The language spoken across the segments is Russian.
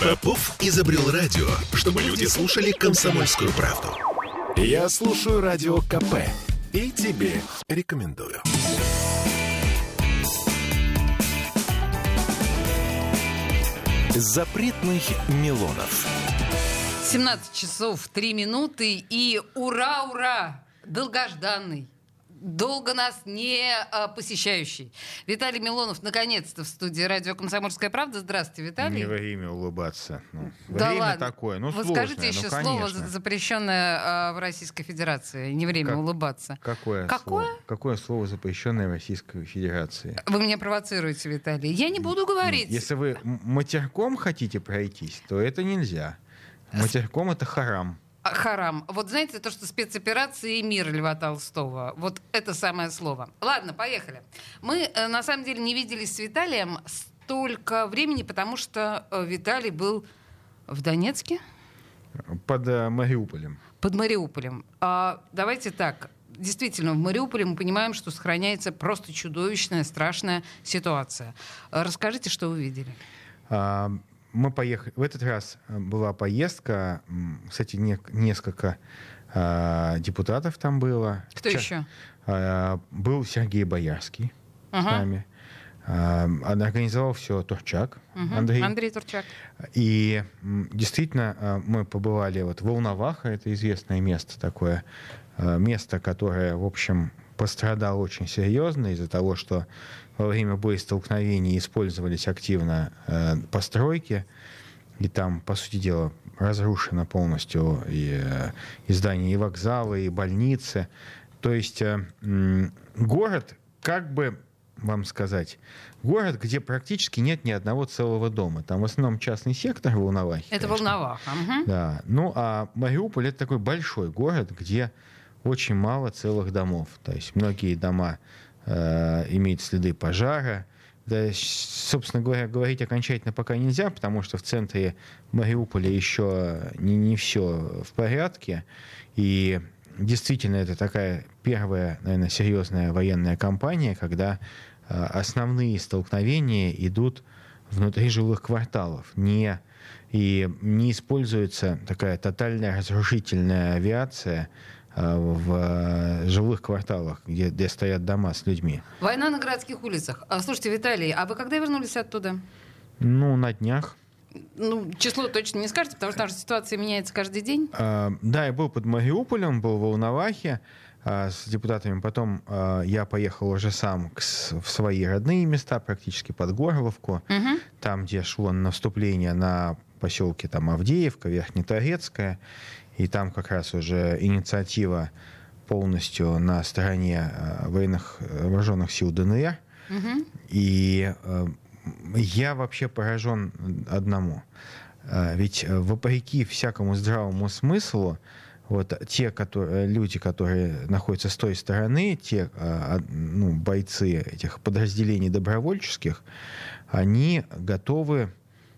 Попов изобрел радио, чтобы люди слушали комсомольскую правду. Я слушаю радио КП и тебе рекомендую. Запретных Милонов. 17 часов 3 минуты и ура-ура! Долгожданный долго нас не а, посещающий. Виталий Милонов наконец-то в студии радио «Комсомольская правда». Здравствуйте, Виталий. Не время улыбаться. Ну, да время ладно. такое, ну Вы сложное, скажите еще ну, слово, запрещенное а, в Российской Федерации. Не время Как- улыбаться. Какое, Какое? Слово? Какое слово, запрещенное в Российской Федерации? Вы меня провоцируете, Виталий. Я не буду говорить. Если вы матерком хотите пройтись, то это нельзя. Матерком это харам. А, Харам. Вот знаете, то, что спецоперации и мир Льва Толстого. Вот это самое слово. Ладно, поехали. Мы, э, на самом деле, не виделись с Виталием столько времени, потому что э, Виталий был в Донецке Под э, Мариуполем. под Мариуполем. А, давайте так. Действительно, в Мариуполе мы понимаем, что сохраняется просто чудовищная, страшная ситуация. А, Расскажите, что вы видели. Мы поехали. В этот раз э, была поездка. Кстати, не- несколько а, депутатов там было. Кто Ча- еще? а, Был Сергей Боярский с Ага. нами. А, Организовал все Турчак Мгм. Андрей. Андрей Турчак. И действительно, э, мы побывали вот в Волноваха, это известное место такое, э, место, которое, в общем, пострадало очень серьезно из-за того, что во время боестолкновений использовались активно э, постройки, и там, по сути дела, разрушено полностью и, э, и здания, и вокзалы, и больницы. То есть э, город, как бы вам сказать, город, где практически нет ни одного целого дома. Там в основном частный сектор в Волновахе. Это конечно. Волноваха. Мгм. Да. Ну, а Мариуполь это такой большой город, где очень мало целых домов. То есть многие дома э, имеют следы пожара. Да, собственно говоря, говорить окончательно пока нельзя, потому что в центре Мариуполя еще не, не все в порядке. И действительно это такая первая, наверное, серьезная военная кампания, когда э, основные столкновения идут внутри жилых кварталов, не и не используется такая тотальная разрушительная авиация в э, жилых кварталах, где, где стоят дома с людьми. Война на городских улицах. А, слушайте, Виталий, а вы когда вернулись оттуда? Ну, на днях. Ну, число точно не скажете, потому что наша ситуация меняется каждый день. Э, Да, я был под Мариуполем, был в Волновахе э, с депутатами. Потом э, я поехал уже сам к в свои родные места, практически под Горловку. Мгм. там, где шло наступление на поселке там, Авдеевка, Верхнеторецкая, и там как раз уже инициатива полностью на стороне э, военных вооруженных сил ДНР. Мгм. И э, я вообще поражен одному. Э, Ведь вопреки всякому здравому смыслу, вот те которые, люди, которые находятся с той стороны, те ну, бойцы этих подразделений добровольческих, они готовы,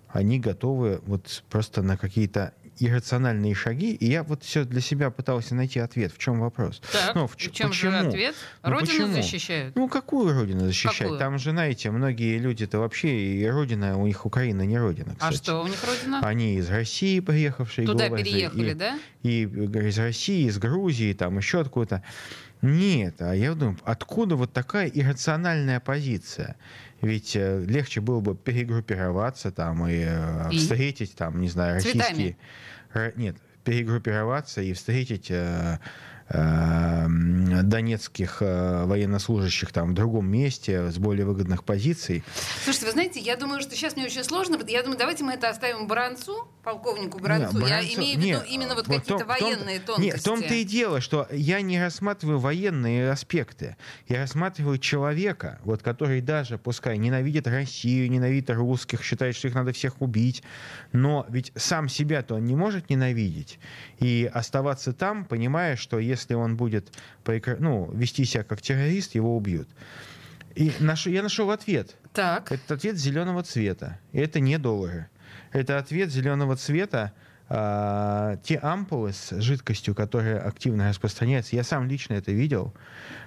они готовы вот просто на какие-то иррациональные шаги. И я вот все для себя пытался найти ответ. В чем вопрос? Так, Ну, в чем же почему? ответ? Ну, Родину почему? защищают. Ну, какую родину защищать? Какую? Там же, знаете, многие люди-то вообще, и родина, у них Украина не родина, А кстати. что у них родина? Они из России приехавшие. Туда голые, переехали, и, да? И из России, из Грузии, там еще откуда-то. Нет, а я думаю, откуда вот такая иррациональная позиция? Ведь э, легче было бы перегруппироваться там и, э, И? встретить там, не знаю, Цветами? российские... Р- Нет, перегруппироваться и встретить э, донецких э, военнослужащих там в другом месте с более выгодных позиций. Слушайте, вы знаете, я думаю, что сейчас мне очень сложно. Я думаю, давайте мы это оставим Бранцу, полковнику Бранцу. Не, я Бранцу- имею в виду именно вот в том- какие-то в том- военные тонкости. Нет, в том-то и дело, что я не рассматриваю военные аспекты. Я рассматриваю человека, вот, который даже, пускай ненавидит Россию, ненавидит русских, считает, что их надо всех убить, но ведь сам себя-то он не может ненавидеть и оставаться там, понимая, что если он будет ну, вести себя как террорист, его убьют. И наш- я нашел ответ. Так. Этот ответ зеленого цвета. И это не доллары. Это ответ зеленого цвета. а, те ампулы с жидкостью, которая активно распространяется, я сам лично это видел.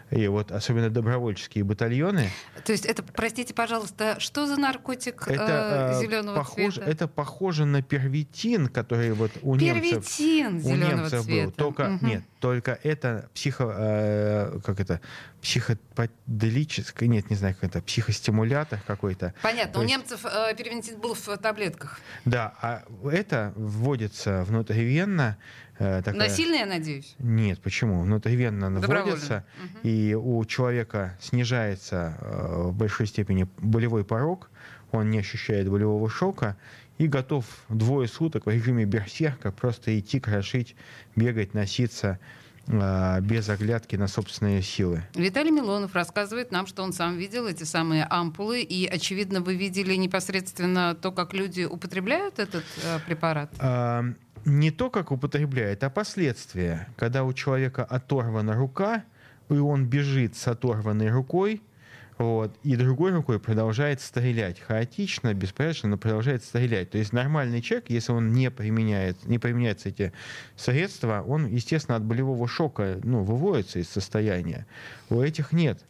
и вот особенно добровольческие батальоны. То есть это, простите, пожалуйста, что за наркотик это, э, зеленого похоже, цвета? Это похоже на первитин, который вот у Первитин немцев, у немцев цвета. был. Только Мгм. нет, только это психо, э, как это, психоделическое, нет, не знаю, как это, психостимулятор какой-то. Понятно, То у есть- немцев э, первитин был в таблетках. Да, а это вводится внутривенно. э, такая- Насильно, я надеюсь? Нет, почему? Внутривенно вводится, Мгм. и у человека снижается э, в большой степени болевой порог, он не ощущает болевого шока и готов двое суток в режиме берсерка просто идти, крошить, бегать, носиться э, без оглядки на собственные силы. Виталий Милонов рассказывает нам, что он сам видел эти самые ампулы, и, очевидно, вы видели непосредственно то, как люди употребляют этот э, препарат. А, не то, как употребляет, а последствия. Когда у человека оторвана рука, и он бежит с оторванной рукой, вот, и другой рукой продолжает стрелять. Хаотично, беспорядочно, но продолжает стрелять. То есть нормальный человек, если он не применяет, не применяет эти средства, он, естественно, от болевого шока ну, выводится из состояния. У этих нет.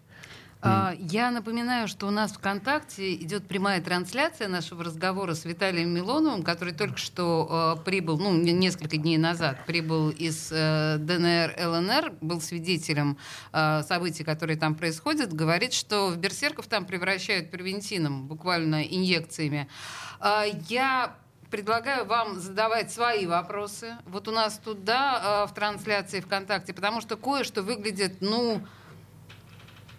А, Я напоминаю, что у нас в ВКонтакте идет прямая трансляция нашего разговора с Виталием Милоновым, который только что э, прибыл, ну, не- несколько дней назад, прибыл из э, ДНР, ЛНР, был свидетелем э, событий, которые там происходят, говорит, что в берсерков там превращают превентином, буквально инъекциями. А, Я предлагаю вам задавать свои вопросы. Вот у нас тут, да, э, в трансляции ВКонтакте, потому что кое-что выглядит, ну,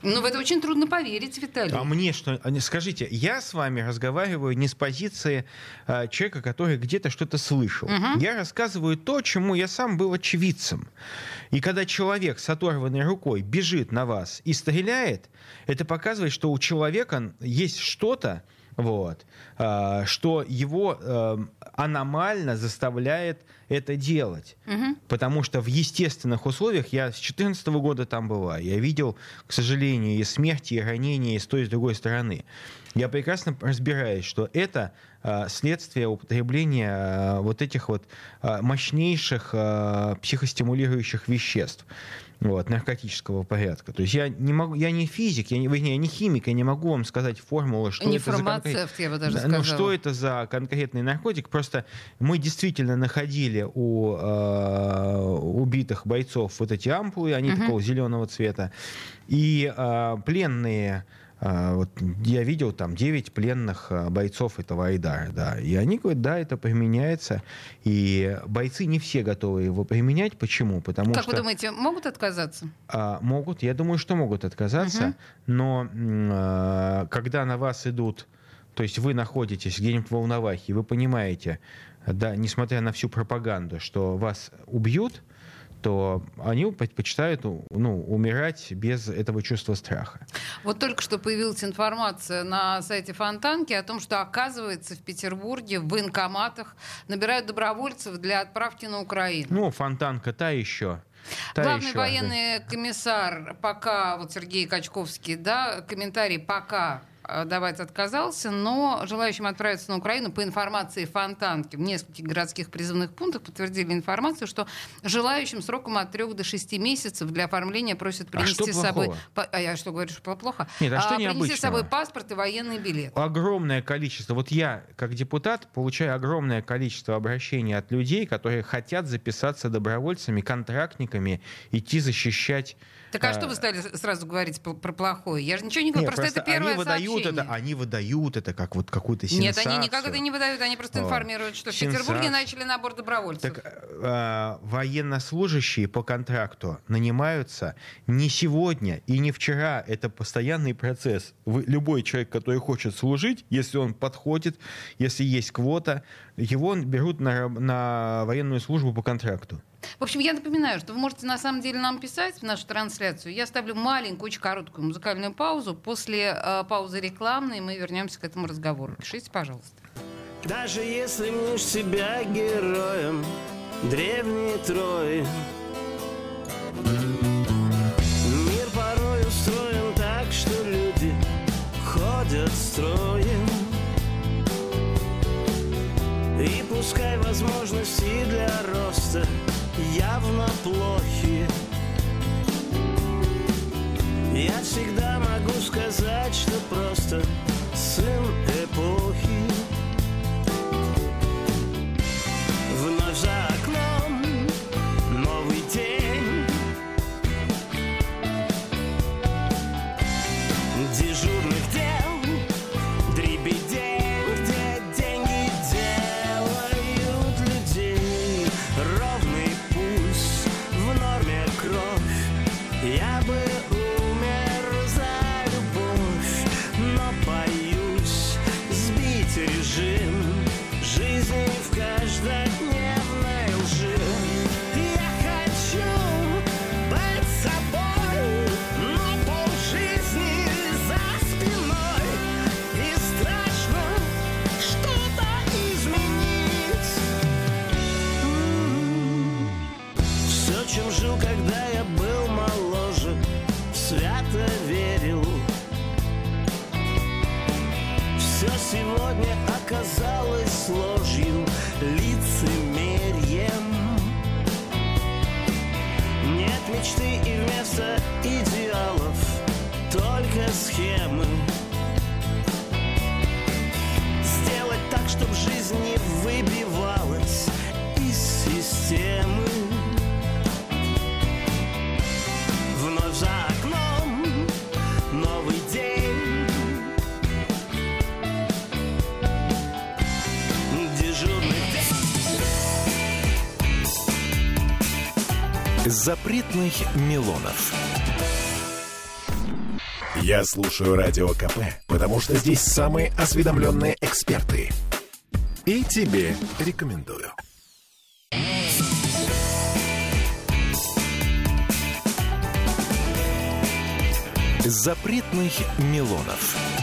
ну, в это очень трудно поверить, Виталий. А мне что? а Скажите, я с вами разговариваю не с позиции а, человека, который где-то что-то слышал. Мгм. Я рассказываю то, чему я сам был очевидцем. И когда человек с оторванной рукой бежит на вас и стреляет, это показывает, что у человека есть что-то, вот, а, что его эм, аномально заставляет это делать. Мгм. Потому что в естественных условиях, я с 2014 года там была, я видел, к сожалению, и смерти, и ранения и с той, и с другой стороны. Я прекрасно разбираюсь, что это следствие употребления а, вот этих вот а, мощнейших психостимулирующих веществ вот, наркотического порядка. То есть я не могу, я не физик, я не, вернее, я не химик, я не могу вам сказать формулы, что Не это за конкрет- я бы даже да. Ну, что это за конкретный наркотик? Просто мы действительно находили у э, убитых бойцов вот эти ампулы, они Мгм. такого зеленого цвета. И э, пленные, э, вот я видел там 9 пленных э, бойцов этого Айдара, да. И они говорят, да, это применяется. И бойцы не все готовы его применять. Почему? Потому Как что... вы думаете, могут отказаться? А, могут, я думаю, что могут отказаться, Мгм. но а, когда на вас идут, то есть вы находитесь где-нибудь в Волновахе, вы понимаете, да, несмотря на всю пропаганду, что вас убьют, то они предпочитают ну, умирать без этого чувства страха. Вот только что появилась информация на сайте Фонтанки о том, что, оказывается, в Петербурге в военкоматах набирают добровольцев для отправки на Украину. Ну, фонтанка та еще. Та Главный еще. военный комиссар пока, вот Сергей Качковский, да, комментарий пока давать отказался, но желающим отправиться на Украину по информации Фонтанки в нескольких городских призывных пунктах подтвердили информацию, что желающим сроком от 3 до 6 месяцев для оформления просят принести что с собой... плохого? А я что говорю, что плохо? Нет, а что принести с необычного? собой паспорт и военный билет. огромное количество. Вот я, как депутат, получаю огромное количество обращений от людей, которые хотят записаться добровольцами, контрактниками, идти защищать. Так а а, что вы стали сразу говорить про плохое? Я же ничего не говорю, Нет, просто, это первое они выдают сообщение. это, они выдают это как вот какую-то Нет, сенсацию. они никак это не выдают, они просто Вот. информируют, что в Петербурге Сенсация. начали набор добровольцев. Так э, военнослужащие по контракту нанимаются не сегодня и не вчера. Это постоянный процесс. Вы, любой человек, который хочет служить, если он подходит, если есть квота, его берут на, на военную службу по контракту. В общем, я напоминаю, что вы можете на самом деле нам писать в нашу трансляцию. Я ставлю маленькую, очень короткую музыкальную паузу. После э, паузы рекламной мы вернемся к этому разговору. Пишите, пожалуйста. Даже если мнешь себя героем древней Трои Мир порой устроен так, что люди ходят строем И пускай возможности для роста явно плохи. Я всегда могу сказать, что просто сын эпохи. Вновь за Запретных Милонов. Я слушаю Радио КП, потому что здесь самые осведомленные эксперты. И тебе рекомендую. Запретных Милонов.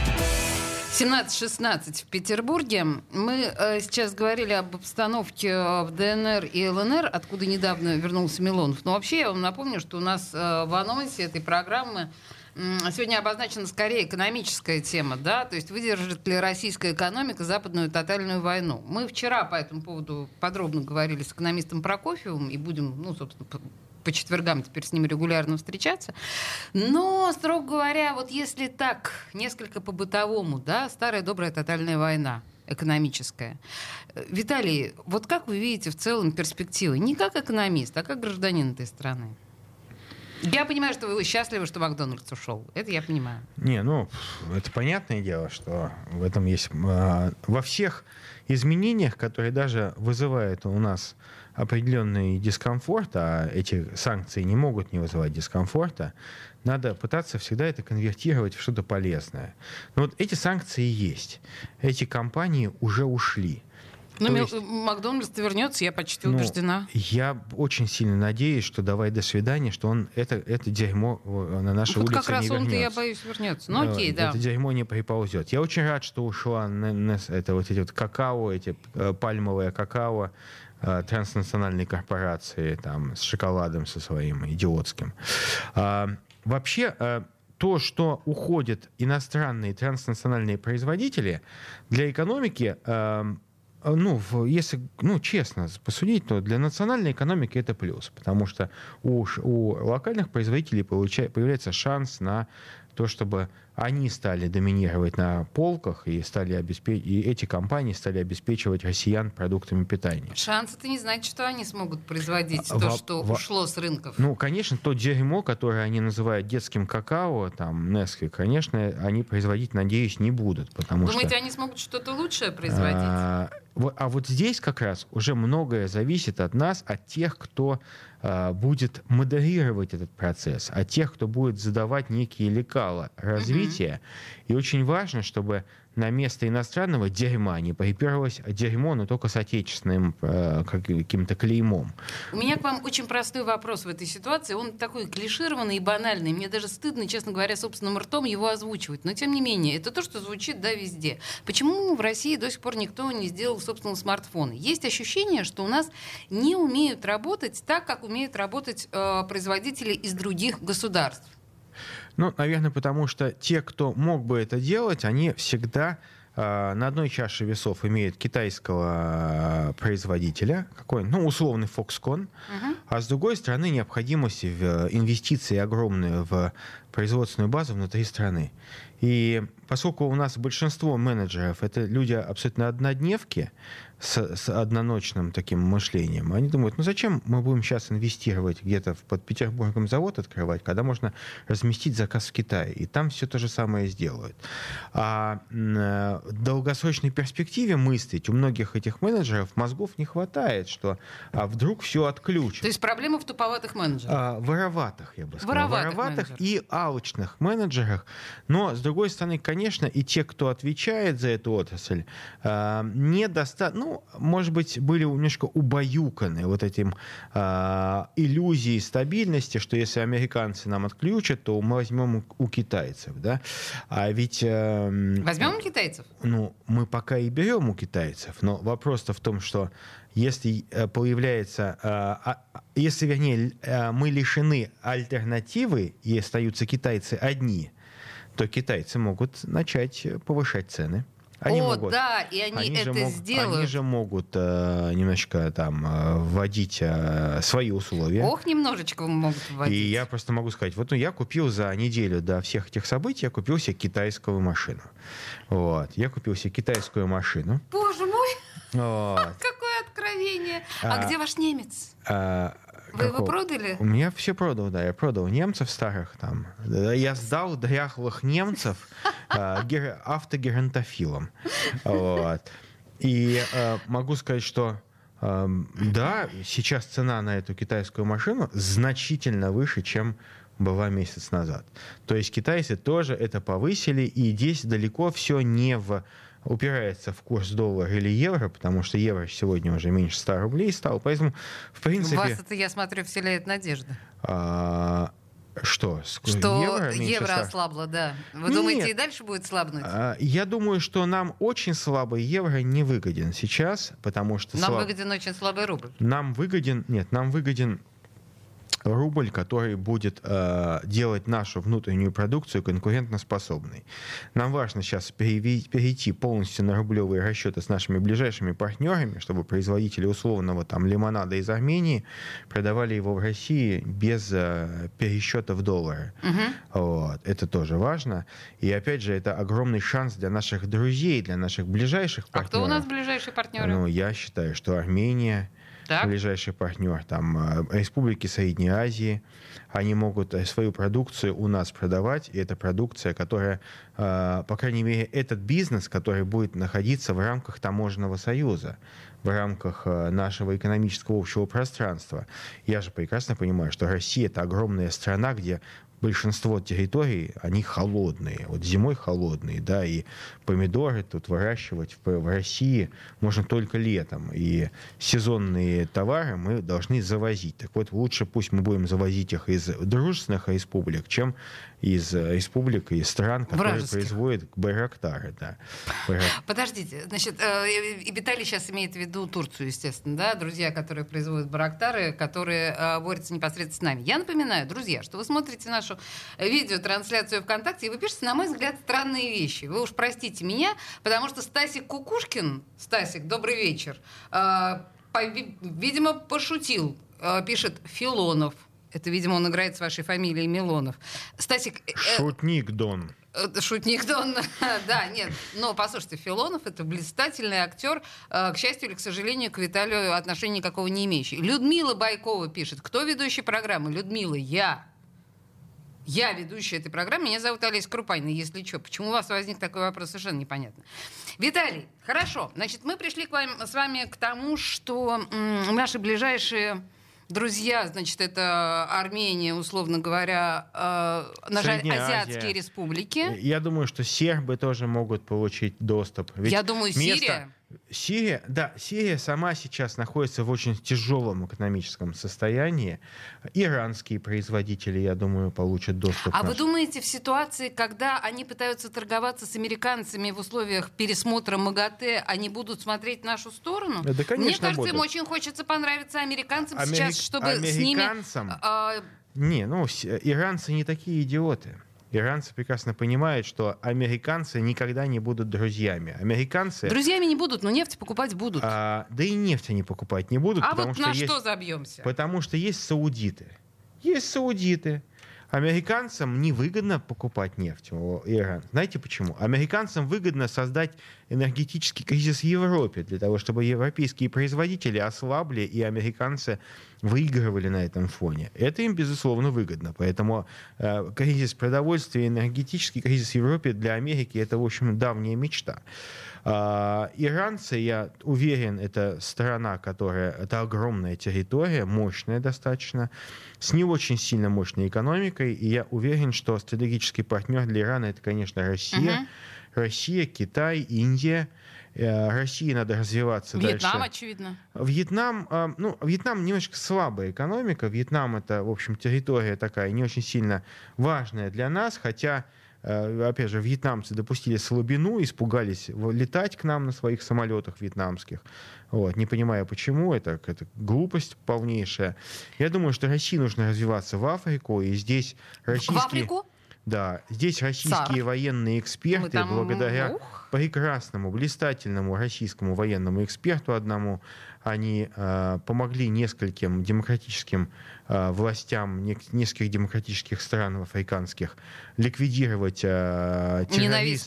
17-16 в Петербурге. Мы э, сейчас говорили об обстановке э, в ДНР и ЛНР, откуда недавно вернулся Милонов. Но вообще я вам напомню, что у нас э, в анонсе этой программы м, сегодня обозначена скорее экономическая тема, да, то есть выдержит ли российская экономика западную тотальную войну. Мы вчера по этому поводу подробно говорили с экономистом Прокофьевым и будем, ну, собственно, по- четвергам теперь с ним регулярно встречаться. Но, строго говоря, вот если так, несколько по-бытовому, да, старая добрая тотальная война экономическая. Виталий, вот как вы видите в целом перспективы? Не как экономист, а как гражданин этой страны? Я понимаю, что вы счастливы, что Макдональдс ушел. Это я понимаю. Не, ну, это понятное дело, что в этом есть... а, во всех изменениях, которые даже вызывают у нас определенный дискомфорт, а эти санкции не могут не вызывать дискомфорта, надо пытаться всегда это конвертировать в что-то полезное. Но вот эти санкции есть. Эти компании уже ушли. Ну, есть- Макдональдс вернется, я почти Ну, убеждена. Я очень сильно надеюсь, что давай до свидания, что он это, это дерьмо э, на нашей вот улице как раз не он-то, я боюсь, вернется. Ну, окей, Э, да. Это дерьмо не приползет. Я очень рад, что ушла Н- Нес- это вот эти вот какао, эти э, пальмовое какао э, транснациональной корпорации там с шоколадом со своим идиотским. А, вообще э, то, что уходят иностранные транснациональные производители для экономики э, ну, если, ну, честно посудить, то для национальной экономики это плюс, потому что у, у локальных производителей получа- появляется шанс на то, чтобы они стали доминировать на полках и, стали обеспе- и эти компании стали обеспечивать россиян продуктами питания. Шанс это не значит, что они смогут производить А, то, что во- ушло с рынков. Ну, конечно, то дерьмо, которое они называют детским какао, там, Nestle, конечно, они производить, надеюсь, не будут, потому Думаете, что... они смогут что-то лучшее производить? А, вот- а вот здесь как раз уже многое зависит от нас, от тех, кто будет модерировать этот процесс, от тех, кто будет задавать некие лекала развития. И очень важно, чтобы на место иностранного дерьма не приперлось дерьмо, но только с отечественным э, как- каким-то клеймом. У меня к вам очень простой вопрос в этой ситуации. Он такой клишированный и банальный. Мне даже стыдно, честно говоря, собственным ртом его озвучивать. Но тем не менее, это то, что звучит да, везде. Почему в России до сих пор никто не сделал собственного смартфона? Есть ощущение, что у нас не умеют работать так, как умеют работать э, производители из других государств. Ну, наверное, потому что те, кто мог бы это делать, они всегда э, на одной чаше весов имеют китайского э, производителя, какой, ну, условный Foxconn, а с другой стороны необходимость в э, инвестиции огромные в производственную базу внутри страны. И поскольку у нас большинство менеджеров это люди абсолютно однодневки с, с одноночным таким мышлением, они думают, ну зачем мы будем сейчас инвестировать где-то в- под Петербургом завод открывать, когда можно разместить заказ в Китае, и там все то же самое сделают. А э, в долгосрочной перспективе мыслить у многих этих менеджеров мозгов не хватает, что а вдруг все отключат. То есть проблема в туповатых менеджерах. А, вороватых, я бы сказал. Вороватых и алчных менеджерах. Но, с другой стороны, конечно, и те, кто отвечает за эту отрасль, а, недоста... ну, может быть, были немножко убаюканы вот этим а, иллюзией стабильности, что если американцы нам отключат, то мы возьмем у, у китайцев, да? А ведь... эм, Возьмем китайцев? ну, мы пока и берем у китайцев, но вопрос-то в том, что если э, появляется, э, а- если, вернее, э, мы лишены альтернативы и остаются китайцы одни, то китайцы могут начать э, повышать цены. Они О, могут. да, и они, же это мог- сделают. Они же могут э, немножко там э, вводить э, свои условия. Ох, немножечко могут вводить. И я просто могу сказать, вот ну, я купил за неделю до всех этих событий, я купил себе китайскую машину. Вот. Я купил себе китайскую машину. Боже мой, Вот. какое откровение. А, А, где ваш немец? А, Вы его продали? У меня все продал, да. Я продал немцев старых там. Я сдал дряхлых немцев а, гер- автогеронтофилам. Вот. И а, могу сказать, что да, сейчас цена на эту китайскую машину значительно выше, чем была месяц назад. То есть китайцы тоже это повысили, и здесь далеко все не в упирается в курс доллара или евро, потому что евро сегодня уже меньше 100 рублей стал. Поэтому, в принципе... Вас это, я смотрю, вселяет надежды. А, что? Что евро евро, ослабло, да. Вы Нет. думаете, и дальше будет слабнуть? А, Я думаю, что нам очень слабый евро не выгоден сейчас, потому что Нам слаб- выгоден очень слабый рубль. нам выгоден, нет, нам выгоден рубль, который будет э, делать нашу внутреннюю продукцию конкурентоспособной. Нам важно сейчас перейти полностью на рублевые расчеты с нашими ближайшими партнерами, чтобы производители условного там лимонада из Армении продавали его в России без э, пересчета в доллары. Вот. Это тоже важно. И опять же, это огромный шанс для наших друзей, для наших ближайших А партнеров. кто у нас ближайшие партнеры? Ну, я считаю, что Армения, Так. ближайший партнер, там, э, республики Средней Азии, они могут э, свою продукцию у нас продавать, и это продукция, которая, э, по крайней мере, этот бизнес, который будет находиться в рамках таможенного союза, в рамках нашего экономического общего пространства. Я же прекрасно понимаю, что Россия — это огромная страна, где большинство территорий, они холодные. Вот зимой холодные, да, и помидоры тут выращивать в, в России можно только летом. И сезонные товары мы должны завозить. Так вот, лучше пусть мы будем завозить их из дружественных республик, чем из э, республик и стран, которые Вражеских. производят байрактары. Да. Байрак- Подождите, значит, э, и Виталий сейчас имеет в виду Турцию, естественно, да, друзья, которые производят барактары, которые э, борются непосредственно с нами. Я напоминаю, друзья, что вы смотрите нашу видеотрансляцию ВКонтакте, и вы пишете, на мой взгляд, странные вещи. Вы уж простите меня, потому что Стасик Кукушкин, Стасик, добрый вечер, э, видимо, пошутил, э, пишет Филонов. Это, видимо, он играет с вашей фамилией Милонов. Стасик, э, Шутник Дон. это Шутник Дон, да, нет. Но послушайте, Филонов это блистательный актер, э, к счастью или к сожалению, к Виталию отношения никакого не имеющий. Людмила Байкова пишет, кто ведущий программы? Людмила, я. Я ведущая этой программы, меня зовут Олеся Крупанина, если что. Почему у вас возник такой вопрос, совершенно непонятно. Виталий, хорошо. Значит, мы пришли к вам, с вами к тому, что м, наши ближайшие друзья, значит, это Армения, условно говоря, э, наши азиатские Азия. республики. Я думаю, что сербы тоже могут получить доступ. Ведь Я думаю, Сирия. Сирия, да, Сирия сама сейчас находится в очень тяжелом экономическом состоянии. Иранские производители, я думаю, получат доступ. А к вы думаете, в ситуации, когда они пытаются торговаться с американцами в условиях пересмотра МАГАТЭ, они будут смотреть в нашу сторону? Да, конечно, Мне кажется, им будут. очень хочется понравиться американцам Америк- сейчас, чтобы с ними... американцам? а, Не, ну, иранцы не такие идиоты. Иранцы прекрасно понимают, что американцы никогда не будут друзьями. Американцы... Друзьями не будут, но нефть покупать будут. А, да и нефть они покупать не будут. А потому вот что на есть, что забьемся? Потому что есть саудиты. Есть саудиты. Американцам невыгодно покупать нефть у Ирана. Знаете почему? Американцам выгодно создать энергетический кризис в Европе для того, чтобы европейские производители ослабли и американцы выигрывали на этом фоне. Это им, безусловно, выгодно. Поэтому э, кризис продовольствия, энергетический кризис в Европе для Америки это, в общем, давняя мечта. А, иранцы, я уверен, это страна, которая, это огромная территория, мощная достаточно, с не очень сильно мощной экономикой, и я уверен, что стратегический партнер для Ирана это, конечно, Россия, Мгм. Россия, Китай, Индия. Э, России надо развиваться Вьетнам, дальше. очевидно. Вьетнам, э, ну, Вьетнам немножко слабая экономика. Вьетнам это, в общем, территория такая не очень сильно важная для нас, хотя, опять же, вьетнамцы допустили слабину, испугались летать к нам на своих самолетах вьетнамских. Вот, не понимая почему, это, это глупость полнейшая. Я думаю, что России нужно развиваться в Африку, и здесь российские... В Африку? Да, здесь российские Цар. военные эксперты, там, благодаря ух. прекрасному, блистательному российскому военному эксперту одному, они э, помогли нескольким демократическим э, властям нек- нескольких демократических стран африканских ликвидировать э, террорист-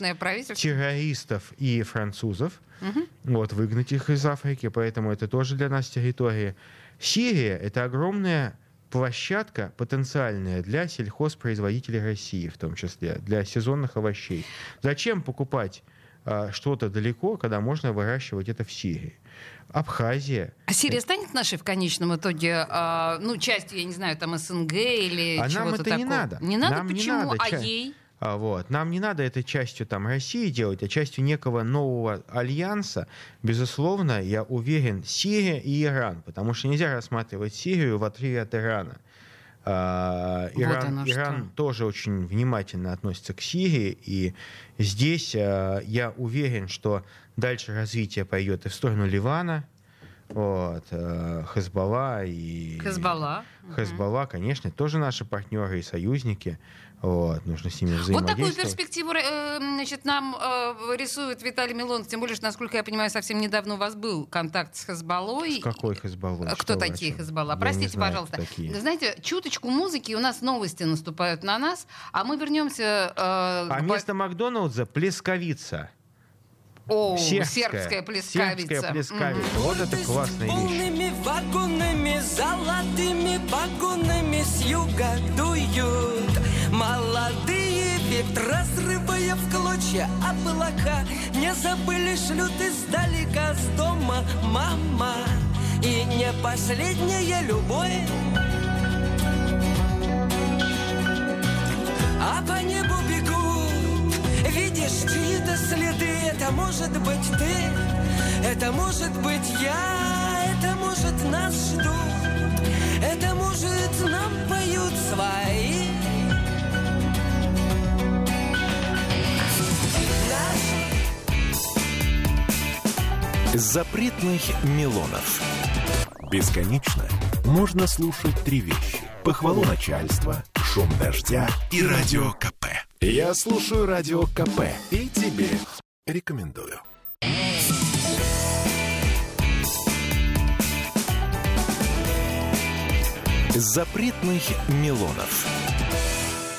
террористов и французов, Мгм. вот, выгнать их из Африки, поэтому это тоже для нас территория. Сирия — это огромная площадка потенциальная для сельхозпроизводителей России, в том числе, для сезонных овощей. Зачем покупать что-то далеко, когда можно выращивать это в Сирии? Абхазия. А Сирия станет нашей в конечном итоге, а, ну, частью, я не знаю, там СНГ или А нам чего-то это не такого? надо. Не надо? Нам не Почему? надо а ей? А, Вот. Нам не надо это частью там, России делать, а частью некого нового альянса. Безусловно, я уверен, Сирия и Иран, потому что нельзя рассматривать Сирию в отрыве от Ирана. А, Вот Иран. Иран тоже очень внимательно относится к Сирии, и здесь а, я уверен, что дальше развитие пойдет и в сторону Ливана, вот, а, Хезбалла и... Хезбалла. Хезбалла, конечно, тоже наши партнеры и союзники. Вот, нужно с ними Вот такую взаимодействовать. перспективу э, значит, нам э, рисует Виталий Милонов, тем более, что, насколько я понимаю, совсем недавно у вас был контакт с Хезболлой. С какой Хезбаллой? Э, Что Кто вы, такие не Простите, знаю, пожалуйста. такие. Знаете, чуточку музыки, у нас новости наступают на нас, а мы вернемся... э, А к- вместо Макдоналдса плесковица. О, Сербская. сербская плескавица. Сербская плескавица. Вот это классная С вещь. полными вагонами, золотыми погонами с юга дуют Молодые ветра, разрывая в клочья облака. Не забыли, шлют издалека с дома мама. И не последняя любовь. А по небу бегут, видишь чьи-то следы. Это может быть ты, это может быть я. Это может нас ждут, это может нам поют свои Запретных Милонов. Бесконечно можно слушать три вещи. Похвалу начальства, шум дождя и радио КП. Я слушаю радио КП и тебе рекомендую. Запретных Милонов.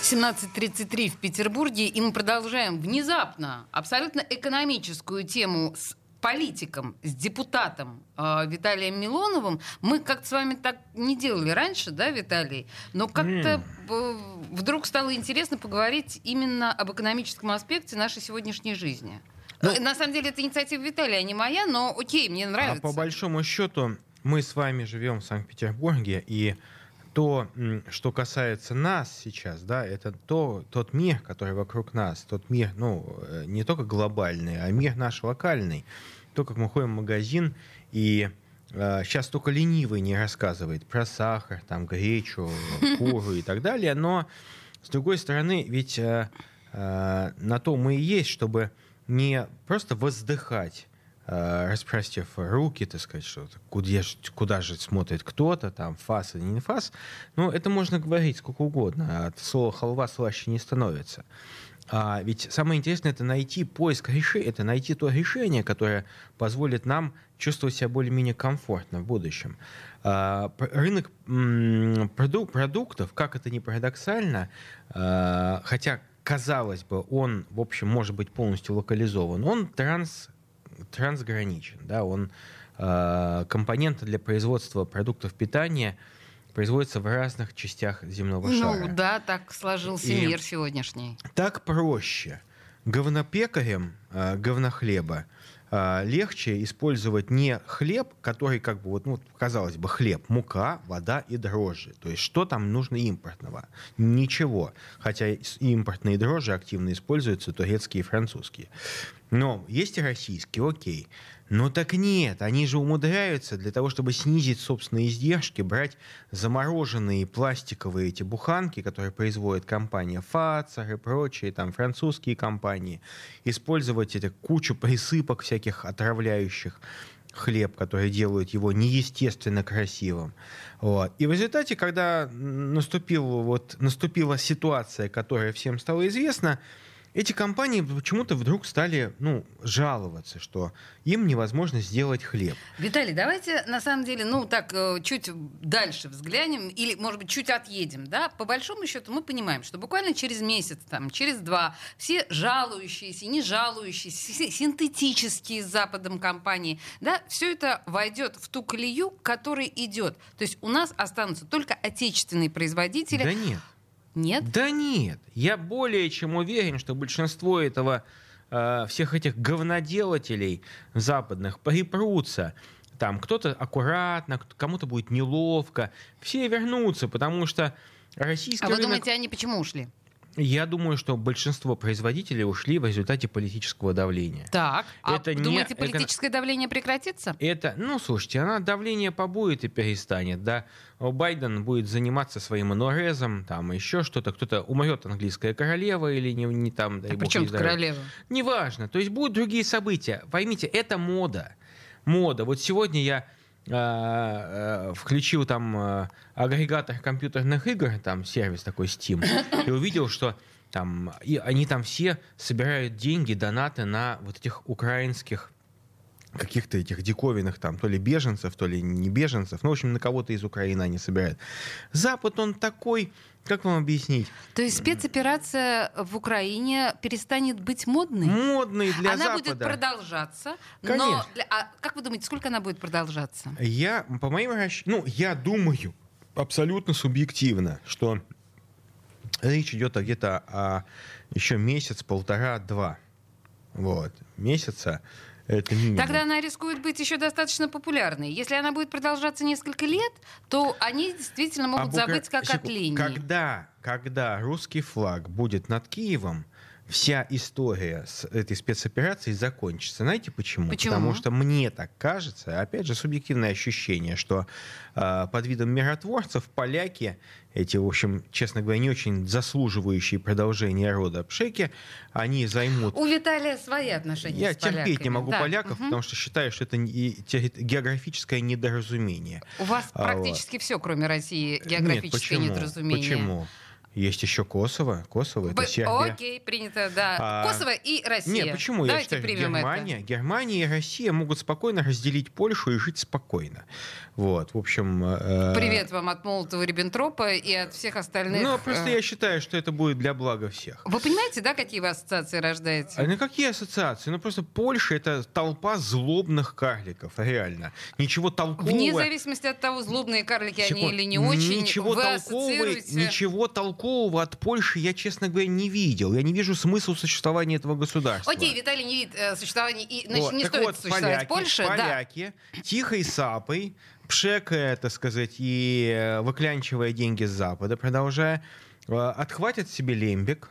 17.33 в Петербурге, и мы продолжаем внезапно абсолютно экономическую тему с политиком, с депутатом э, Виталием Милоновым. Мы как-то с вами так не делали раньше, да, Виталий? Но как-то э, вдруг стало интересно поговорить именно об экономическом аспекте нашей сегодняшней жизни. Ну- Э, На самом деле это инициатива Виталия, а не моя, но окей, мне А нравится. по большому счету мы с вами живем в Санкт-Петербурге, и то, что касается нас сейчас, да, это то, тот мир, который вокруг нас, тот мир, ну, э, не только глобальный, а мир наш локальный. То, как мы ходим в магазин, и э, сейчас только ленивый не рассказывает про сахар, там, гречу, куру и так далее, но, с другой стороны, ведь э, э, на то мы и есть, чтобы не просто воздыхать распростив руки, так сказать, что куда, куда же смотрит кто-то, там, фас или не фас. Ну, это можно говорить сколько угодно. От слова халва слаще не становится. А ведь самое интересное это найти поиск решения, это найти то решение, которое позволит нам чувствовать себя более-менее комфортно в будущем. А, рынок проду- продуктов, как это ни парадоксально, а, хотя казалось бы, он, в общем, может быть полностью локализован, он транс, трансграничен, да, он а, компоненты для производства продуктов питания производятся в разных частях земного шара. Ну да, так сложился И- мир сегодняшний. Так проще. Говнопекарем э, говнохлеба э, легче использовать не хлеб, который как бы вот, ну, казалось бы, хлеб, мука, вода и дрожжи. То есть что там нужно импортного? Ничего. Хотя импортные дрожжи активно используются, турецкие и французские. Но есть и российские, окей. Но так нет, они же умудряются для того, чтобы снизить собственные издержки, брать замороженные пластиковые эти буханки, которые производит компания Фацер и прочие, там, французские компании, использовать это кучу присыпок всяких отравляющих хлеб, которые делают его неестественно красивым. Вот. И в результате, когда наступил, вот, наступила ситуация, которая всем стала известна, эти компании почему-то вдруг стали ну, жаловаться, что им невозможно сделать хлеб. Виталий, давайте на самом деле, ну так, э, чуть дальше взглянем, или, может быть, чуть отъедем, да? По большому счету мы понимаем, что буквально через месяц, там, через два, все жалующиеся, не жалующиеся, си- синтетические с Западом компании, да, все это войдет в ту колею, к которой идет. То есть у нас останутся только отечественные производители. Да нет. Нет? Да нет. Я более чем уверен, что большинство этого, э, всех этих говноделателей западных припрутся. Там кто-то аккуратно, кому-то будет неловко. Все вернутся, потому что российский А вы рынок... думаете, они почему ушли? Я думаю, что большинство производителей ушли в результате политического давления. Так. А Это не- думаете, это- политическое давление прекратится? Это, ну, слушайте, она давление побудет и перестанет, да. Байден будет заниматься своим инорезом, там еще что-то, кто-то умрет английская королева или не, не там, дай А бог при чем королева? Неважно. То есть будут другие события. Поймите, это мода. Мода. Вот сегодня я включил там э, агрегатор компьютерных игр, там сервис такой Steam, и увидел, что там и они там все собирают деньги, донаты на вот этих украинских каких-то этих диковинных там, то ли беженцев, то ли не беженцев, ну, в общем, на кого-то из Украины они собирают. Запад, он такой, как вам объяснить, То есть спецоперация в Украине перестанет быть модной? модный для она Запада. будет продолжаться, но Конечно. для- а как вы думаете, сколько она будет продолжаться? Я, по моим расч- ну, я думаю, абсолютно субъективно, что речь идет о где-то о еще месяц, полтора, два. Вот. Месяца это минимум. Тогда она рискует быть еще достаточно популярной. Если она будет продолжаться несколько лет, то они действительно могут Об Укра- забыть как Секунду. от линии. Когда, когда русский флаг будет над Киевом, вся история с этой спецоперацией закончится. Знаете почему? Почему? Потому что мне так кажется, опять же, субъективное ощущение, что э, под видом миротворцев поляки, эти, в общем, честно говоря, не очень заслуживающие продолжения рода пшеки, они займут У Виталия свои отношения я с терпеть не поляками. могу Да. поляков, Мгм. потому что считаю, что это не- географическое недоразумение. У вас А, практически все, кроме России, географическое Нет, почему? недоразумение. Почему? Есть еще Коsovo. Коsovo это Б- Сербия. Окей, принято, да. А, Косово и Россия. Нет, почему? Я Давайте считаю, что примем Германия, это. Германия и Россия могут спокойно разделить Польшу и жить спокойно. Вот, в общем... э, Привет вам от Молотова Риббентропа и от всех остальных. Ну, просто э, я считаю, что это будет для блага всех. Вы понимаете, да, какие вы ассоциации рождаете? А на какие ассоциации? Ну, просто Польша — это толпа злобных карликов, реально. Ничего толкового... Вне зависимости от того, злобные карлики они Секунд. или не очень, ничего вы толкового, ассоциируете... ничего толкового от Польши я, честно говоря, не видел. Я не вижу смысла существования этого государства. Окей, Виталий не видит э, существования, и, значит, Вот, не так стоит вот, существовать поляки, Польши. Да. поляки тихой сапой, пшекая, так сказать, и э, выклянчивая деньги с Запада, продолжая, э, отхватят себе лембик,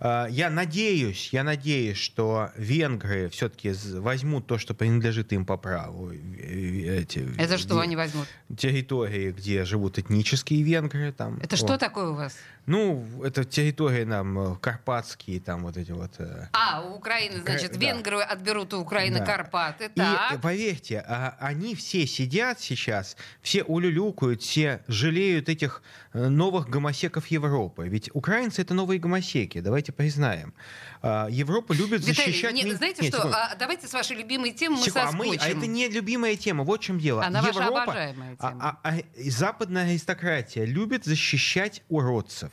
Я надеюсь, я надеюсь, что венгры все-таки возьмут то, что принадлежит им по праву. э, э, Эти, Это что где- они возьмут? территории, где живут этнические венгры. Там, Это что Вот. такое у вас? Ну, это территории нам э, карпатские, там вот эти вот. э, А, у Украины, значит, да. венгры отберут у Украины Да. Карпаты. И э, Так. поверьте, а, они все сидят сейчас, все улюлюкают, все жалеют этих э, новых гомосеков Европы. Ведь украинцы это новые гомосеки, давайте признаем. А, Европа любит Виталий, защищать... не- ми- знаете Нет, что, секунду. а, давайте с вашей любимой темы мы Секунду, а, мы- а соскочим. это не любимая тема, вот в чем дело. Она ваша Европа, обожаемая а- тема. а- а и западная аристократия любит защищать уродцев.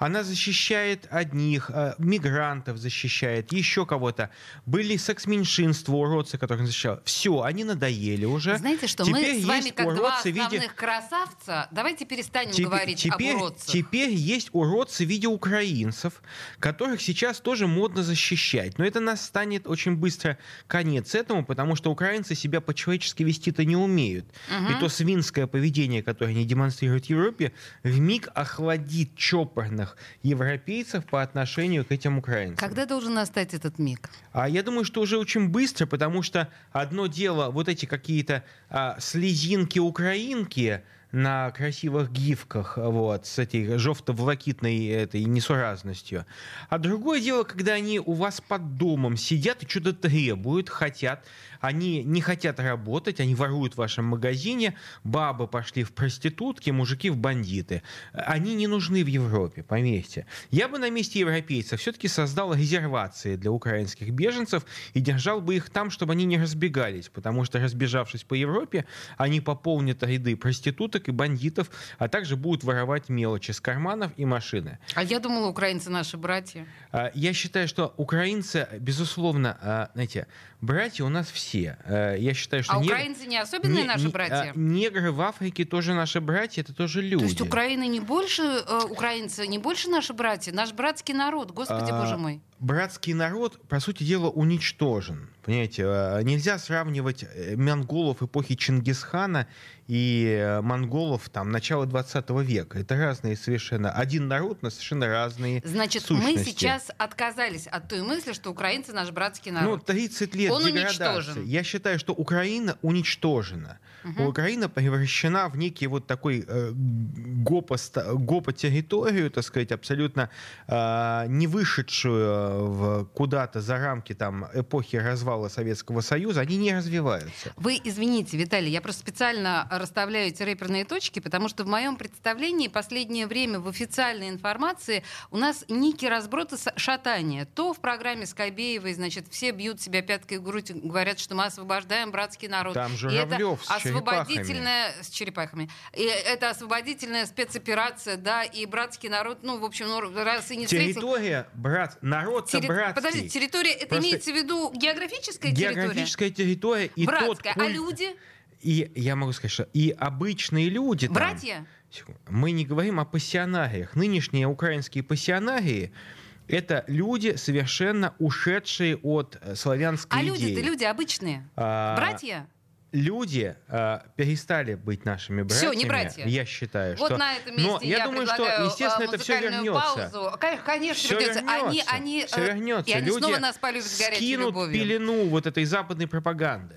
Она защищает одних, э, мигрантов защищает, еще кого-то. Были секс-меньшинства, уродцы, которых защищала. Все, они надоели уже. Знаете что, Теперь мы с вами как два в виде- основных красавца, давайте перестанем Теперь- говорить теперь, об уродцах. теперь есть уродцы в виде украинцев, которых сейчас тоже модно защищать. Но это нас станет очень быстро конец этому, потому что украинцы себя по-человечески вести-то не умеют. И то свинское поведение, которое они демонстрируют в Европе, в миг охладит чопорных европейцев по отношению к этим украинцам. Когда должен настать этот миг? А я думаю, что уже очень быстро, потому что одно дело вот эти какие-то а, слезинки-украинки на красивых гифках вот, с этой жовто-волокитной этой несуразностью. А другое дело, когда они у вас под домом сидят и что-то требуют, хотят. Они не хотят работать, они воруют в вашем магазине, бабы пошли в проститутки, мужики в бандиты. Они не нужны в Европе, поверьте. Я бы на месте европейцев все-таки создал резервации для украинских беженцев и держал бы их там, чтобы они не разбегались, потому что, разбежавшись по Европе, они пополнят ряды проституток и бандитов, а также будут воровать мелочи с карманов и машины. А я думала, украинцы наши братья. А, Я считаю, что украинцы, безусловно, а, знаете, братья у нас все. А, Я считаю, что А нег- украинцы не особенные не- наши не- братья? а, Негры в Африке тоже наши братья, это тоже люди. То есть Украина не больше, э, украинцы не больше наши братья? Наш братский народ, господи А, боже мой. Братский народ, по сути дела, уничтожен. Понимаете, а, нельзя сравнивать э, монголов эпохи Чингисхана и э, монголов там начала 20 века. Это разные совершенно. Один народ, но совершенно разные Значит, мы сущности. сейчас отказались от той мысли, что украинцы наш братский Ну, народ. 30 лет Он деградации. уничтожен. Я считаю, что Украина уничтожена. Украина превращена в некий вот такой э, гопоста- гопо-территорию, так сказать, абсолютно э, не вышедшую в куда-то за рамки там, эпохи развала Советского Союза. Они не развиваются. Вы извините, Виталий, я просто специально расставляю эти рэперные точки, потому что в моем представлении последнее время в официальной информации у нас некий разброд и шатание. То в программе Скайбеевой, значит, все бьют себя пяткой в грудь, говорят, что мы освобождаем братский народ. Там И Журавлев это. Освободительная с черепахами. И это освободительная спецоперация, да, и братский народ, ну, в общем, ну, раз и не встретил... Территория, брат, народ-то Терри- братский. Подождите, территория, это Просто имеется в виду географическая территория? Географическая территория и Братская. тот А люди? И я могу сказать, что и обычные люди там, Братья? Секунду. Мы не говорим о пассионариях. Нынешние украинские пассионарии — это люди, совершенно ушедшие от э, славянской А идеи. люди-то люди обычные. А, Братья? Люди а, перестали быть нашими братьями. Всё, не братья. Я считаю, Вот что... на этом месте Но я, я думаю, что, естественно, а, это все вернется. паузу. Кон- Конечно, Все придется. Они, вернется. они, Все э, вернется. И они Люди снова нас полюбят горячей любовью. пелену вот этой западной пропаганды.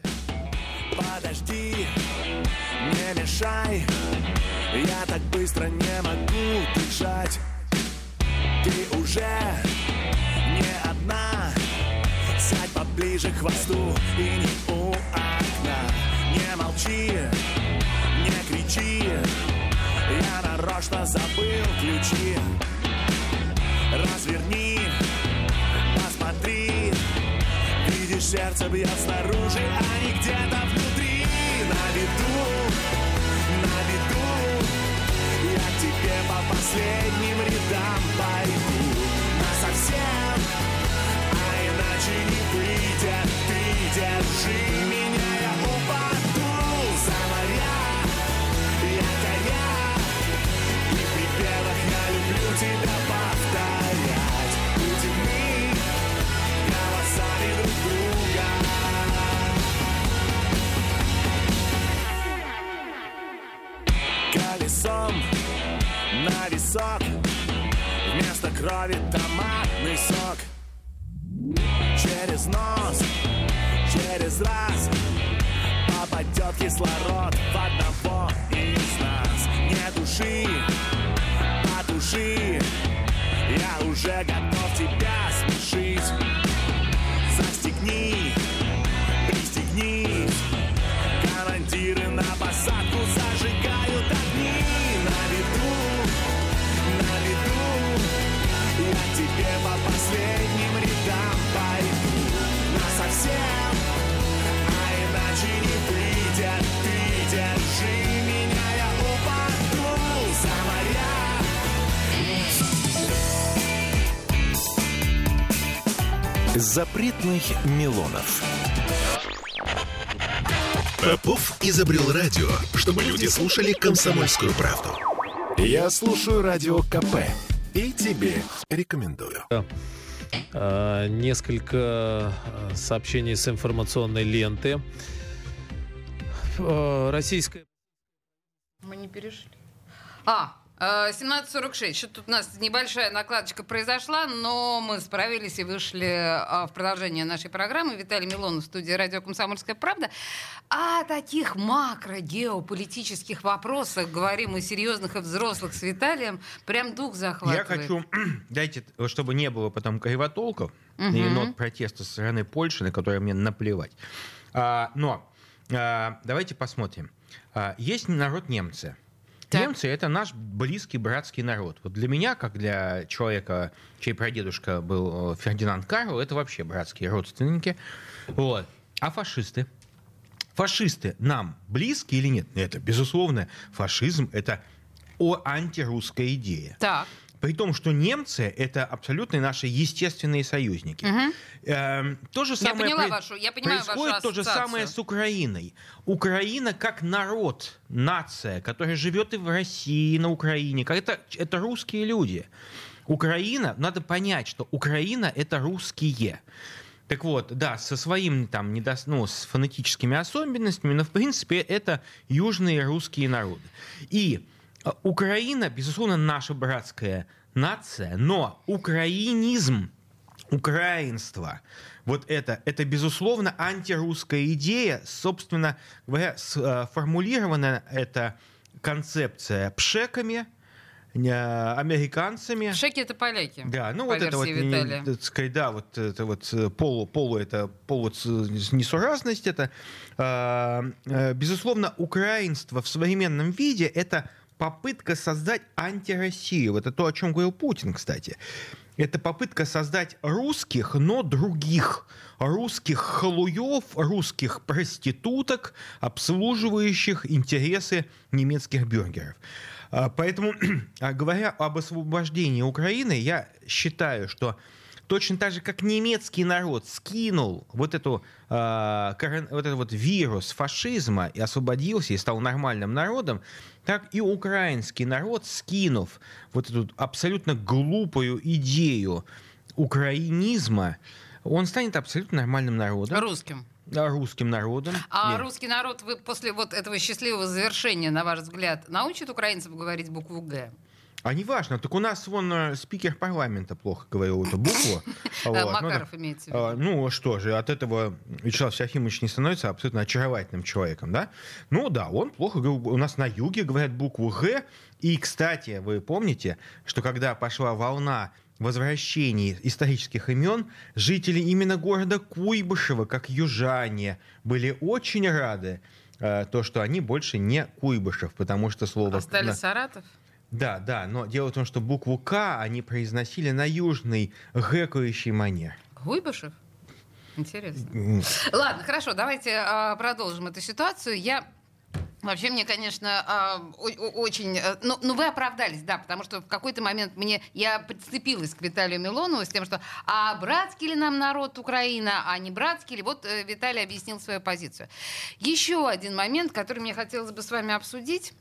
Подожди, не мешай Я так быстро не могу дышать Ты уже не одна Сядь поближе к хвосту и не у окна Не молчи, не кричи. Я нарочно забыл ключи. Разверни, посмотри. Видишь, сердце бьет снаружи, а Милонов. Попов изобрел радио, чтобы люди слушали комсомольскую правду. Я слушаю радио КП и тебе рекомендую. А, Несколько а, сообщений с информационной ленты. А, Российская Мы не перешли. А, э, 17.46. Что тут у нас небольшая накладочка произошла, но мы справились и вышли а, в продолжение нашей программы. Виталий Милонов в студии радио «Комсомольская правда». О таких макро-геополитических вопросах говорим мы серьезных и взрослых с Виталием. Прям дух Я захватывает. хочу, дайте, чтобы не было потом кривотолков и Мгм. нот протеста со стороны Польши, на которые мне наплевать. А, но а, давайте посмотрим. А, есть народ немцы. Так. Немцы это наш близкий братский народ. Вот для меня, как для человека, чей прадедушка был э, Фердинанд Карл, это вообще братские родственники. Вот. А фашисты? Фашисты нам близки или нет? Это, безусловно, фашизм — это о антирусская идея. Так. При том, что немцы — это абсолютно наши естественные союзники. Эм, то же Я самое поняла при- вашу- я понимаю вашу происходит то же самое с Украиной. Украина как народ, нация, которая живет и в России, и на Украине. Это, это русские люди. Украина, надо понять, что Украина — это русские. Так вот, да, со своим там, недос... ну, с фонетическими особенностями, но в принципе это южные русские народы. И Украина, безусловно, наша братская нация, но украинизм, украинство, вот это, это, безусловно, антирусская идея, собственно говоря, сформулирована эта концепция пшеками, э, американцами. Шеки это поляки. Да, ну по вот это вот, Виталия. так сказать, да, вот это вот э, полу, полу это полу несуразность, это э, э, безусловно украинство в современном виде это попытка создать антироссию. Это то, о чем говорил Путин, кстати. Это попытка создать русских, но других. Русских халуев, русских проституток, обслуживающих интересы немецких бюргеров. А, Поэтому, а, говоря об освобождении Украины, я считаю, что точно так же, как немецкий народ скинул вот, эту, корон- вот этот вот вирус фашизма и освободился и стал нормальным народом, так и украинский народ, скинув вот эту абсолютно глупую идею украинизма, он станет абсолютно нормальным народом, Русским. а, русским народом. А Нет. русский народ вы после вот этого счастливого завершения, на ваш взгляд, научит украинцев говорить букву Г? А не важно, так у нас вон э, спикер парламента плохо говорил эту букву. Ну, Макаров имеется в виду. А, Ну что же, от этого Вячеслав Серафимович не становится абсолютно очаровательным человеком, да? Ну да, он плохо говорил. У нас на юге говорят букву Г. И, кстати, вы помните, что когда пошла волна возвращений исторических имен, жители именно города Куйбышева, как южане, были очень рады, э, то, что они больше не Куйбышев, потому что слово... Остались на- Саратов? Да, да, но дело в том, что букву К они произносили на южный гэкающий манер. Куйбышев? Интересно. Ладно, хорошо, давайте а, продолжим эту ситуацию. Я Вообще, мне, конечно, а, очень... э, Ну, ну, вы оправдались, да, потому что в какой-то момент мне... Я подцепилась к Виталию Милонову с тем, что а братский ли нам народ Украина, а не братский ли? Вот э, Виталий объяснил свою позицию. Еще один момент, который мне хотелось бы с вами обсудить.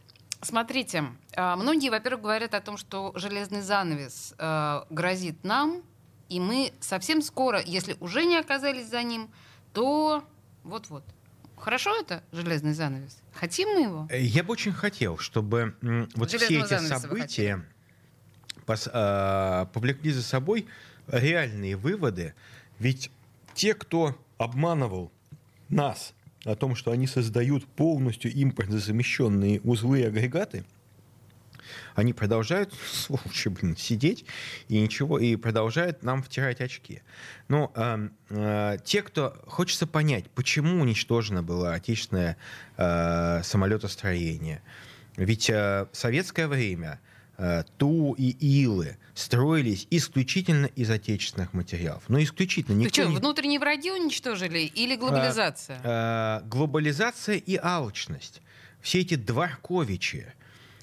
Смотрите, а, многие, во-первых, говорят о том, что железный занавес э, грозит нам, и мы совсем скоро, если уже не оказались за ним, то вот-вот. Хорошо это железный занавес? Хотим мы его? Э, Я бы очень хотел, чтобы вот все Железного эти занавеса вы события пос- а, повлекли за собой реальные выводы. Ведь те, кто обманывал нас о том, что они создают полностью импортно замещенные узлы и агрегаты, они продолжают, сволочи, блин, сидеть и ничего, и продолжают нам втирать очки. Но э, э, те, кто хочется понять, почему уничтожено было отечественное э, самолетостроение. Ведь э, в советское время Ту и Илы строились исключительно из отечественных материалов. Ну, исключительно. Никто что, не- внутренние враги уничтожили или глобализация? э, глобализация и алчность. Все эти дворковичи,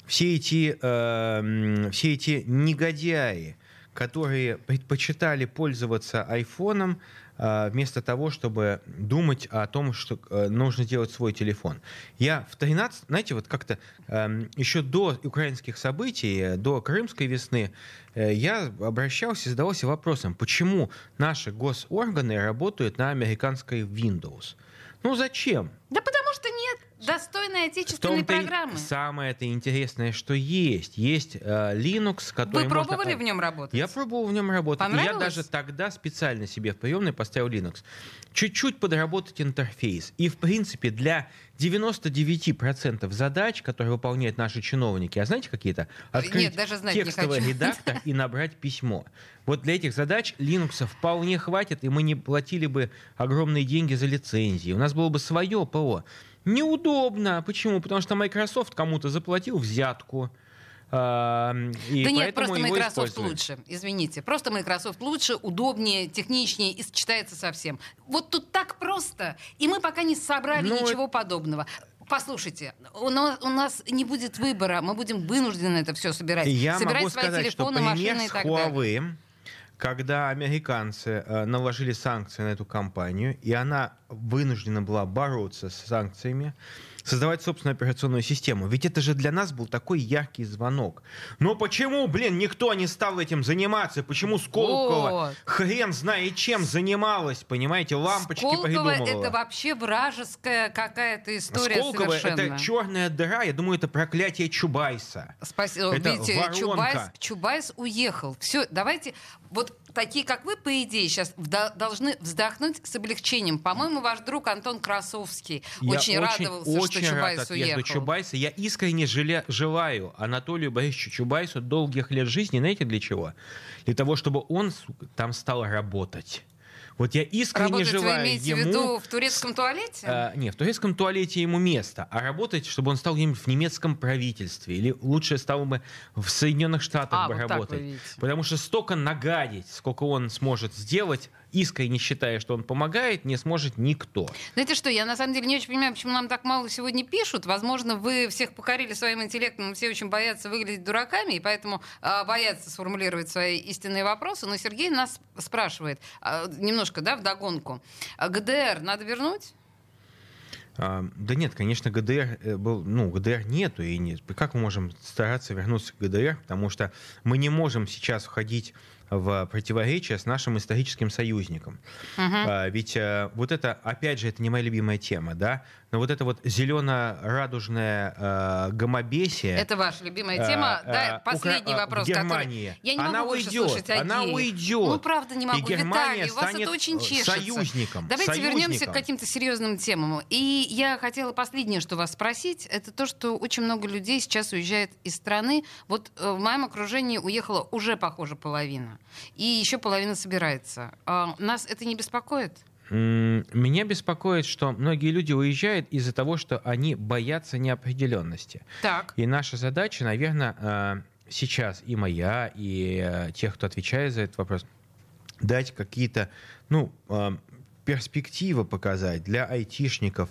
все эти, э, м, все эти негодяи, которые предпочитали пользоваться айфоном э, вместо того, чтобы думать о том, что э, нужно делать свой телефон. Я в 13, знаете, вот как-то эм, еще до украинских событий, э, до Крымской весны, э, я обращался и задавался вопросом, почему наши госорганы работают на американской Windows. Ну зачем? Да потому что достойной В отечественной и программы. самое это интересное, что есть. Есть э, Linux, который Вы можно- пробовали в нем работать? Я пробовал в нем работать. Я даже тогда специально себе в приемной поставил Linux. Чуть-чуть подработать интерфейс. И, в принципе, для 99% задач, которые выполняют наши чиновники, а знаете какие-то? Открыть Нет, даже знать не текстовый хочу. редактор и набрать письмо. Вот для этих задач Linux вполне хватит, и мы не платили бы огромные деньги за лицензии. У нас было бы свое ПО. Неудобно. Почему? Потому что Microsoft кому-то заплатил взятку. а, и да нет, просто Microsoft лучше. Извините. Просто Microsoft лучше, удобнее, техничнее и сочетается со всем. Вот тут так просто. И мы пока не собрали Ну, ничего подобного. Послушайте, у нас, у нас не будет выбора, мы будем вынуждены это все собирать. Я собирать могу свои сказать, что телефоны, пример машины и так далее. Huawei, когда американцы э, наложили санкции на эту компанию, и она вынуждена была бороться с санкциями, создавать собственную операционную систему. Ведь это же для нас был такой яркий звонок. Но почему, блин, никто не стал этим заниматься? Почему Сколково Вот. хрен знает чем занималась, понимаете, лампочки Сколково придумывала? это вообще вражеская какая-то история Сколково совершенно. это черная дыра, я думаю, это проклятие Чубайса. Спасибо. Это Видите, воронка. Чубайс, Чубайс уехал. Все, давайте, вот такие, как вы, по идее, сейчас должны вздохнуть с облегчением. По-моему, ваш друг Антон Красовский Я очень, радовался, очень что рад Чубайс отъезду уехал. Чубайса. Я искренне желе- желаю Анатолию Борисовичу Чубайсу долгих лет жизни. Знаете для чего? Для того, чтобы он сука, там стал работать. Вот я искренне Работать вы желаю имеете ему... в виду в турецком туалете? А, не, в турецком туалете ему место, а работать, чтобы он стал где-нибудь в немецком правительстве. Или лучше стал бы в Соединенных Штатах А, бы вот работать. вы. Потому что столько нагадить, сколько он сможет сделать, искренне считая, что он помогает, не сможет никто. Знаете что, я на самом деле не очень понимаю, почему нам так мало сегодня пишут. Возможно, вы всех покорили своим интеллектом, все очень боятся выглядеть дураками, и поэтому а, боятся сформулировать свои истинные вопросы. Но Сергей нас спрашивает, а, немножко, да, вдогонку. А ГДР надо вернуть? Да нет, конечно, ГДР э, был, ну, ГДР нету, и нет. Как мы можем стараться вернуться к ГДР, потому что мы не можем сейчас входить в противоречие с нашим историческим союзником. А, Ведь э, вот это, опять же, это не моя любимая тема, да, но вот это вот зелено-радужное э, гомобесие... Это ваша любимая тема. а, да, а, последний Укра- а, вопрос, в Германии. который... Я не Она могу уйдет, слушать она Аги. уйдет. Ну, правда, не могу. И Германия Виталий, у вас это очень э, чешется. союзником, Давайте вернемся к союзником. каким-то серьезным темам. И я хотела последнее, что вас спросить, это то, что очень много людей сейчас уезжает из страны. Вот э, в моем окружении уехала уже, похоже, половина. И еще половина собирается. А, Нас это не беспокоит? Меня беспокоит, что многие люди уезжают из-за того, что они боятся неопределенности. Так. И наша задача, наверное, сейчас и моя, и э, тех, кто отвечает за этот вопрос, дать какие-то, ну, э, перспективы показать для айтишников.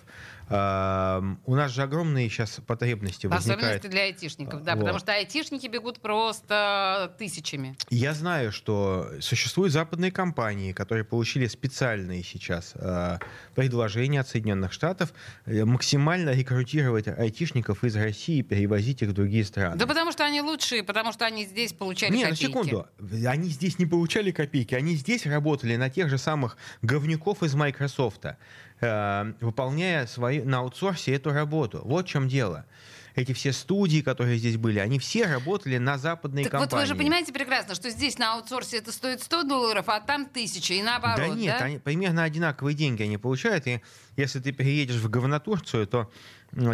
У нас же огромные сейчас потребности В особенности возникают. для айтишников, да, Вот. потому что айтишники бегут просто тысячами. Я знаю, что существуют западные компании, которые получили специальные сейчас э, предложения от Соединенных Штатов э, максимально рекрутировать айтишников из России и перевозить их в другие страны. Да потому что они лучшие, потому что они здесь получали Не, на копейки. секунду. Они здесь не получали копейки, они здесь работали на тех же самых говнюков из Microsoft. Э, выполняя свои, на аутсорсе эту работу. Вот в чем дело. Эти все студии, которые здесь были, они все работали на западные Так компании. вот вы же понимаете прекрасно, что здесь на аутсорсе это стоит 100 долларов, а там 1000, и наоборот, Да нет, да? они примерно одинаковые деньги они получают. И если ты переедешь в говнотурцию, то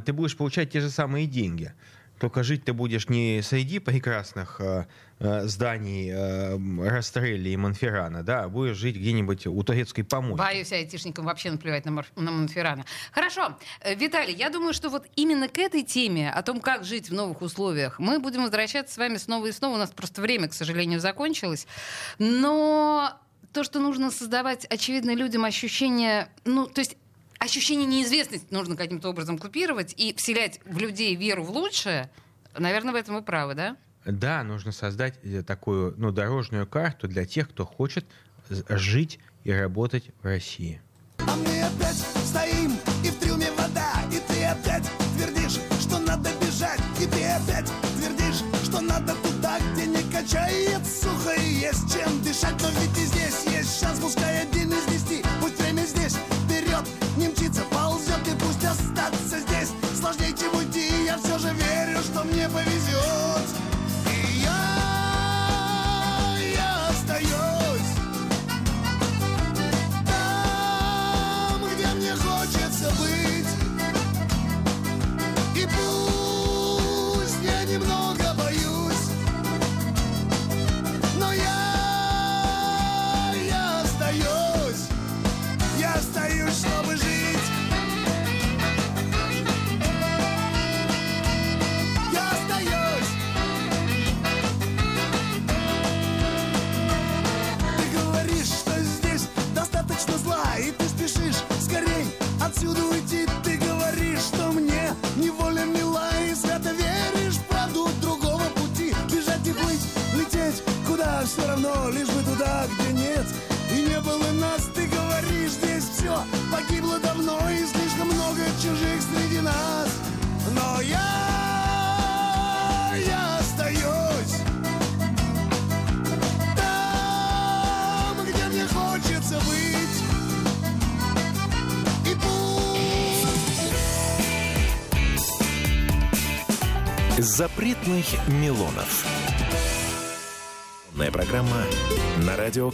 ты будешь получать те же самые деньги. Только жить ты будешь не среди прекрасных э, э, зданий э, Растрелли и Монферрана, да, а будешь жить где-нибудь у турецкой помойки. Боюсь айтишникам вообще наплевать на, Морф- на Монферрана. Хорошо, Э, Виталий, я думаю, что вот именно к этой теме, о том, как жить в новых условиях, мы будем возвращаться с вами снова и снова. У нас просто время, к сожалению, закончилось. Но то, что нужно создавать, очевидно, людям ощущение, ну, то есть ощущение неизвестности нужно каким-то образом купировать и вселять в людей веру в лучшее, наверное, в этом вы правы, да? Да, нужно создать э, такую ну, дорожную карту для тех, кто хочет жить и работать в России. А мы опять стоим, и в трюме вода И ты опять твердишь, что надо бежать И ты опять твердишь, что надо туда, где не качает сухо И есть чем дышать, но ведь и здесь есть шанс Пускай один из Запретных Милонов. Программа на радио